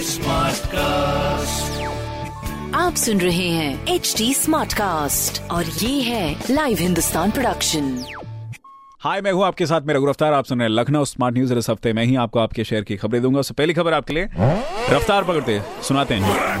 Smart cast आप सुन रहे हैं एच डी स्मार्ट कास्ट और ये है लाइव हिंदुस्तान प्रोडक्शन हाय मैं हूँ आपके साथ मेरा गुरफ्तार आप सुन रहे हैं लखनऊ स्मार्ट न्यूज़ इस हफ़्ते में ही आपको आपके शहर की खबरें दूँगा। तो पहली खबर आपके लिए। रफ्तार पकड़ते सुनाते हैं।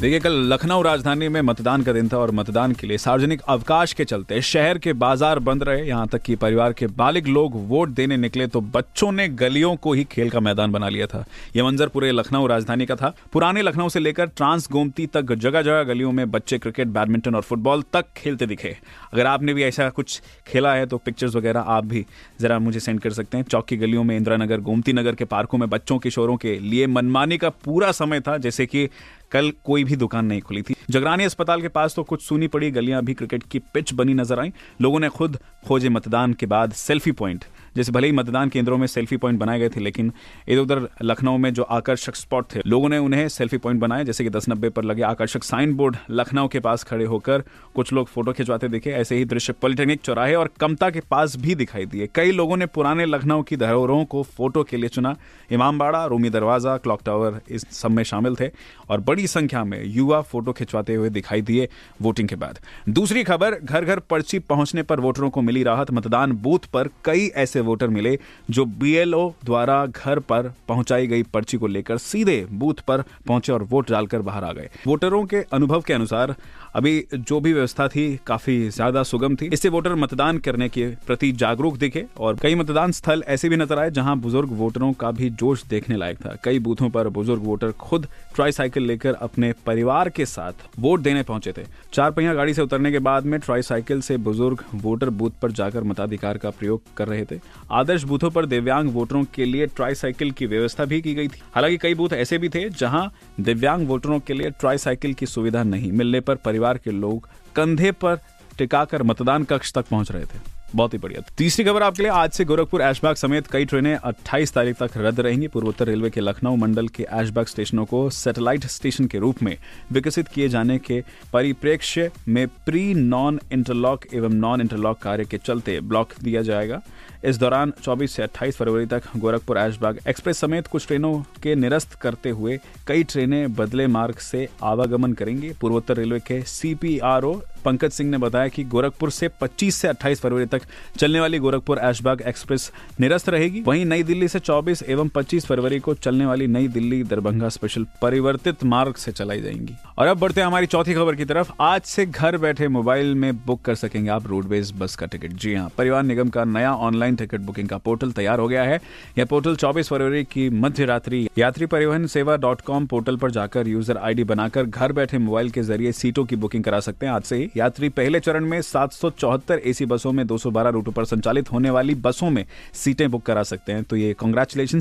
देखिए, कल लखनऊ राजधानी में मतदान का दिन था और मतदान के लिए सार्वजनिक अवकाश के चलते शहर के बाज़ार बंद रहे। यहाँ तक कि परिवार के बालिग लोग वोट देने निकले तो बच्चों ने गलियों को ही खेल का मैदान बना लिया था। यह मंजर पूरे लखनऊ राजधानी का था। पुराने लखनऊ से लेकर ट्रांस गोमती तक जगह जगह गलियों में बच्चे क्रिकेट, बैडमिंटन और फुटबॉल तक खेलते दिखे। अगर आपने भी ऐसा कुछ खेला है तो पिक्चर्स वगैरह आप भी जरा मुझे सेंड कर सकते हैं। चौक की गलियों में इंदिरा नगर, गोमती नगर के पार्कों में बच्चों किशोरों के लिए मनमानी का पूरा समय था, जैसे कि कल कोई भी दुकान नहीं खुली थी। जगरानी अस्पताल के पास तो कुछ सुनी पड़ी गलियाँ भी क्रिकेट की पिच बनी नज़र आई। लोगों ने खुद खोजे मतदान के बाद सेल्फी पॉइंट। जैसे भले ही मतदान केंद्रों में सेल्फी पॉइंट बनाए गए थे, लेकिन इधर उधर लखनऊ में जो आकर्षक स्पॉट थे, लोगों ने उन्हें सेल्फी पॉइंट बनाए, जैसे कि दस नब्बे पर लगे आकर्षक साइन बोर्ड लखनऊ के पास खड़े होकर कुछ लोग फ़ोटो खिंचवाते दिखे, ऐसे ही दृश्य पॉलिटेक्निक चौराहे और कमता के पास भी दिखाई दिए। कई लोगों ने पुराने लखनऊ की धरोहरों को फ़ोटो के लिए चुना। इमामबाड़ा रूमी दरवाज़ा, क्लॉक टावर, इस सब में शामिल थे और बड़ी संख्या में युवा फ़ोटो खिंचवाते हुए दिखाई दिए वोटिंग के बाद। दूसरी खबर घर घर पर्ची पहुँचने पर वोटरों को मिली राहत। मतदान बूथ पर कई ऐसे वोटर मिले, जो बीएलओ द्वारा घर पर पहुंचाई गई पर्ची को लेकर सीधे बूथ पर पहुँचे और वोट डालकर बाहर आ गए। वोटरों के अनुभव के अनुसार, अभी जो भी व्यवस्था थी, काफ़ी ज़्यादा सुगम थी। इससे वोटर मतदान करने के प्रति जागरूक दिखे और कई मतदान स्थल ऐसे भी नज़र आए, जहाँ बुज़ुर्ग वोटरों का भी जोश देखने लायक था। कई बूथों पर बुज़ुर्ग वोटर खुद ट्राई साइकिल लेकर अपने परिवार के साथ वोट देने पहुँचे थे। चार पहिया गाड़ी से उतरने के बाद में ट्राई साइकिल से बुज़ुर्ग वोटर बूथ पर जाकर मताधिकार का प्रयोग कर रहे थे। आदर्श बूथों पर दिव्यांग वोटरों के लिए ट्राई साइकिल की व्यवस्था भी की गई थी। हालाँकि कई बूथ ऐसे भी थे जहाँ दिव्यांग वोटरों के लिए ट्राई साइकिल की सुविधा नहीं मिलने पर परिवार के लोग कंधे पर टिकाकर मतदान कक्ष तक पहुँच रहे थे। बहुत ही बढ़िया। तीसरी खबर आपके लिए, आज से गोरखपुर ऐशबाग समेत कई ट्रेनें 28 तारीख तक रद्द रहेंगी। पूर्वोत्तर रेलवे के लखनऊ मंडल के ऐशबाग स्टेशनों को सैटेलाइट स्टेशन के रूप में विकसित किए जाने के परिप्रेक्ष्य में प्री नॉन इंटरलॉक एवं नॉन इंटरलॉक कार्य के चलते ब्लॉक दिया जाएगा। इस दौरान 24 से 28 फरवरी तक गोरखपुर ऐशबाग एक्सप्रेस समेत कुछ ट्रेनों के निरस्त करते हुए कई ट्रेनें बदले मार्ग से आवागमन करेंगी। पूर्वोत्तर रेलवे के सीपीआरओ पंकज सिंह ने बताया कि गोरखपुर से 25 से 28 फरवरी तक चलने वाली गोरखपुर ऐशबाग एक्सप्रेस निरस्त रहेगी। वहीं नई दिल्ली से 24 एवं 25 फरवरी को चलने वाली नई दिल्ली दरभंगा स्पेशल परिवर्तित मार्ग से चलाई जाएँगी। और अब बढ़ते हैं हमारी चौथी खबर की तरफ़। आज से घर बैठे मोबाइल में बुक कर सकेंगे आप रोडवेज़ बस का टिकट। जी हाँ परिवहन निगम का नया ऑनलाइन टिकट बुकिंग का पोर्टल तैयार हो गया है। यह पोर्टल चौबीस फरवरी की मध्य रात्रि यात्री परिवहन सेवा डॉट कॉम पोर्टल पर जाकर यूज़र आईडी बनाकर घर बैठे मोबाइल के ज़रिए सीटों की बुकिंग करा सकते हैं। आज से ही यात्री पहले चरण में सात सौ चौहत्तर एसी बसों में 212 रूटों पर संचालित होने वाली बसों में सीटें बुक करा सकते हैं। तो ये कॉन्ग्रेचुलेशन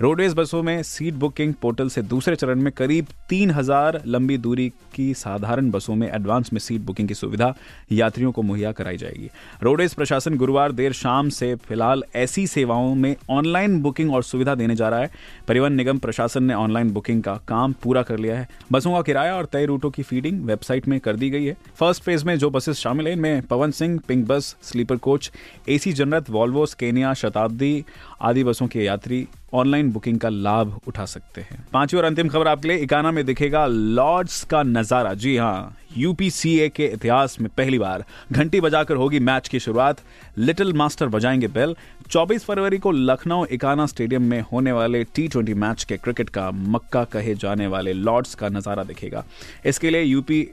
रोडवेज़ बसों में सीट बुकिंग पोर्टल से दूसरे चरण में करीब 3000 लंबी दूरी की साधारण बसों में एडवांस में सीट बुकिंग की सुविधा यात्रियों को मुहैया कराई जाएगी। रोडवेज़ प्रशासन गुरुवार देर शाम से फ़िलहाल ऐसी सेवाओं में ऑनलाइन बुकिंग और सुविधा देने जा रहा है। परिवहन निगम प्रशासन ने ऑनलाइन बुकिंग का काम पूरा कर लिया है। बसों का किराया और तय रूटों की फीडिंग वेबसाइट में कर दी गई है। फ़र्स्ट फ़ेज़ में जो बसेस शामिल हैं, इनमें Pawan Singh pink bus sleeper coach AC Janrath Volvo Scania Shatabdi आदि बसों के यात्री ऑनलाइन बुकिंग का लाभ उठा सकते हैं। पांचवी और अंतिम खबर आपके लिए इकाना में दिखेगा लॉर्ड्स का नज़ारा। जी हाँ यूपीसीए के इतिहास में पहली बार घंटी बजाकर होगी मैच की शुरुआत। लिटिल मास्टर बजाएँगे बेल 24 फरवरी को लखनऊ इकाना स्टेडियम में होने वाले टी ट्वेंटी मैच के क्रिकेट का मक्का कहे जाने वाले लॉर्ड्स का नज़ारा दिखेगा। इसके लिए यूपी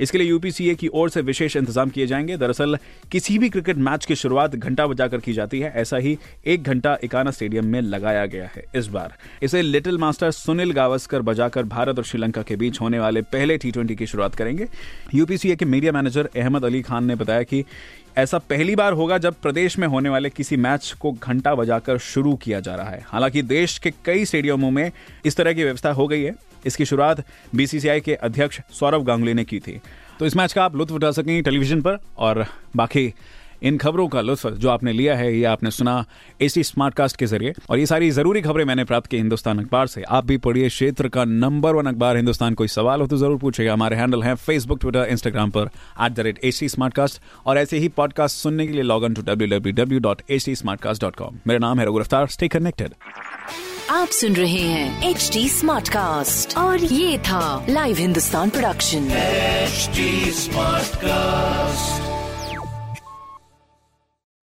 इसके लिए यूपीसीए की ओर से विशेष इंतज़ाम किए जाएँगे। दरअसल, किसी भी क्रिकेट मैच की शुरुआत घंटा बजाकर की जाती है, ऐसा ही एक घंटा इकाना स्टेडियम में लगाया गया है इस बार। इसे लिटिल मास्टर सुनील गावस्कर बजाकर भारत और श्रीलंका के बीच होने वाले पहले टी की शुरुआत करेंगे। यूपीसीए के मीडिया मैनेजर अहमद अली खान ने बताया कि ऐसा पहली बार होगा जब प्रदेश में होने वाले किसी मैच को घंटा बजाकर शुरू किया जा रहा है। हालाँकि देश के कई स्टेडियमों में इस तरह की व्यवस्था हो गई है। इसकी शुरुआत बीसीसीआई के अध्यक्ष सौरव गांगुली ने की थी। तो इस मैच का आप लुत्फ उठा सकेंगे टेलीविज़न पर और बाकी इन खबरों का लुत्फ जो आपने लिया है ये आपने सुना एसी स्मार्टकास्ट के ज़रिए। और ये सारी ज़रूरी खबरें मैंने प्राप्त की हिंदुस्तान अखबार से। आप भी पढ़िए क्षेत्र का नंबर वन अखबार। हिंदुस्तान कोई सवाल हो तो ज़रूर पूछेगा हमारे हैंडल है फेसबुक ट्विटर इंस्टाग्राम पर एट द रेट स्मार्टकास्ट और ऐसे ही पॉडकास्ट सुनने के लिए log in to W W W dot AC smartcast dot com मेरा नाम है रघु रफ्तार। स्टे कनेक्टेड आप सुन रहे हैं एच डी स्मार्ट कास्ट और ये था live Hindustan production HD Smartcast.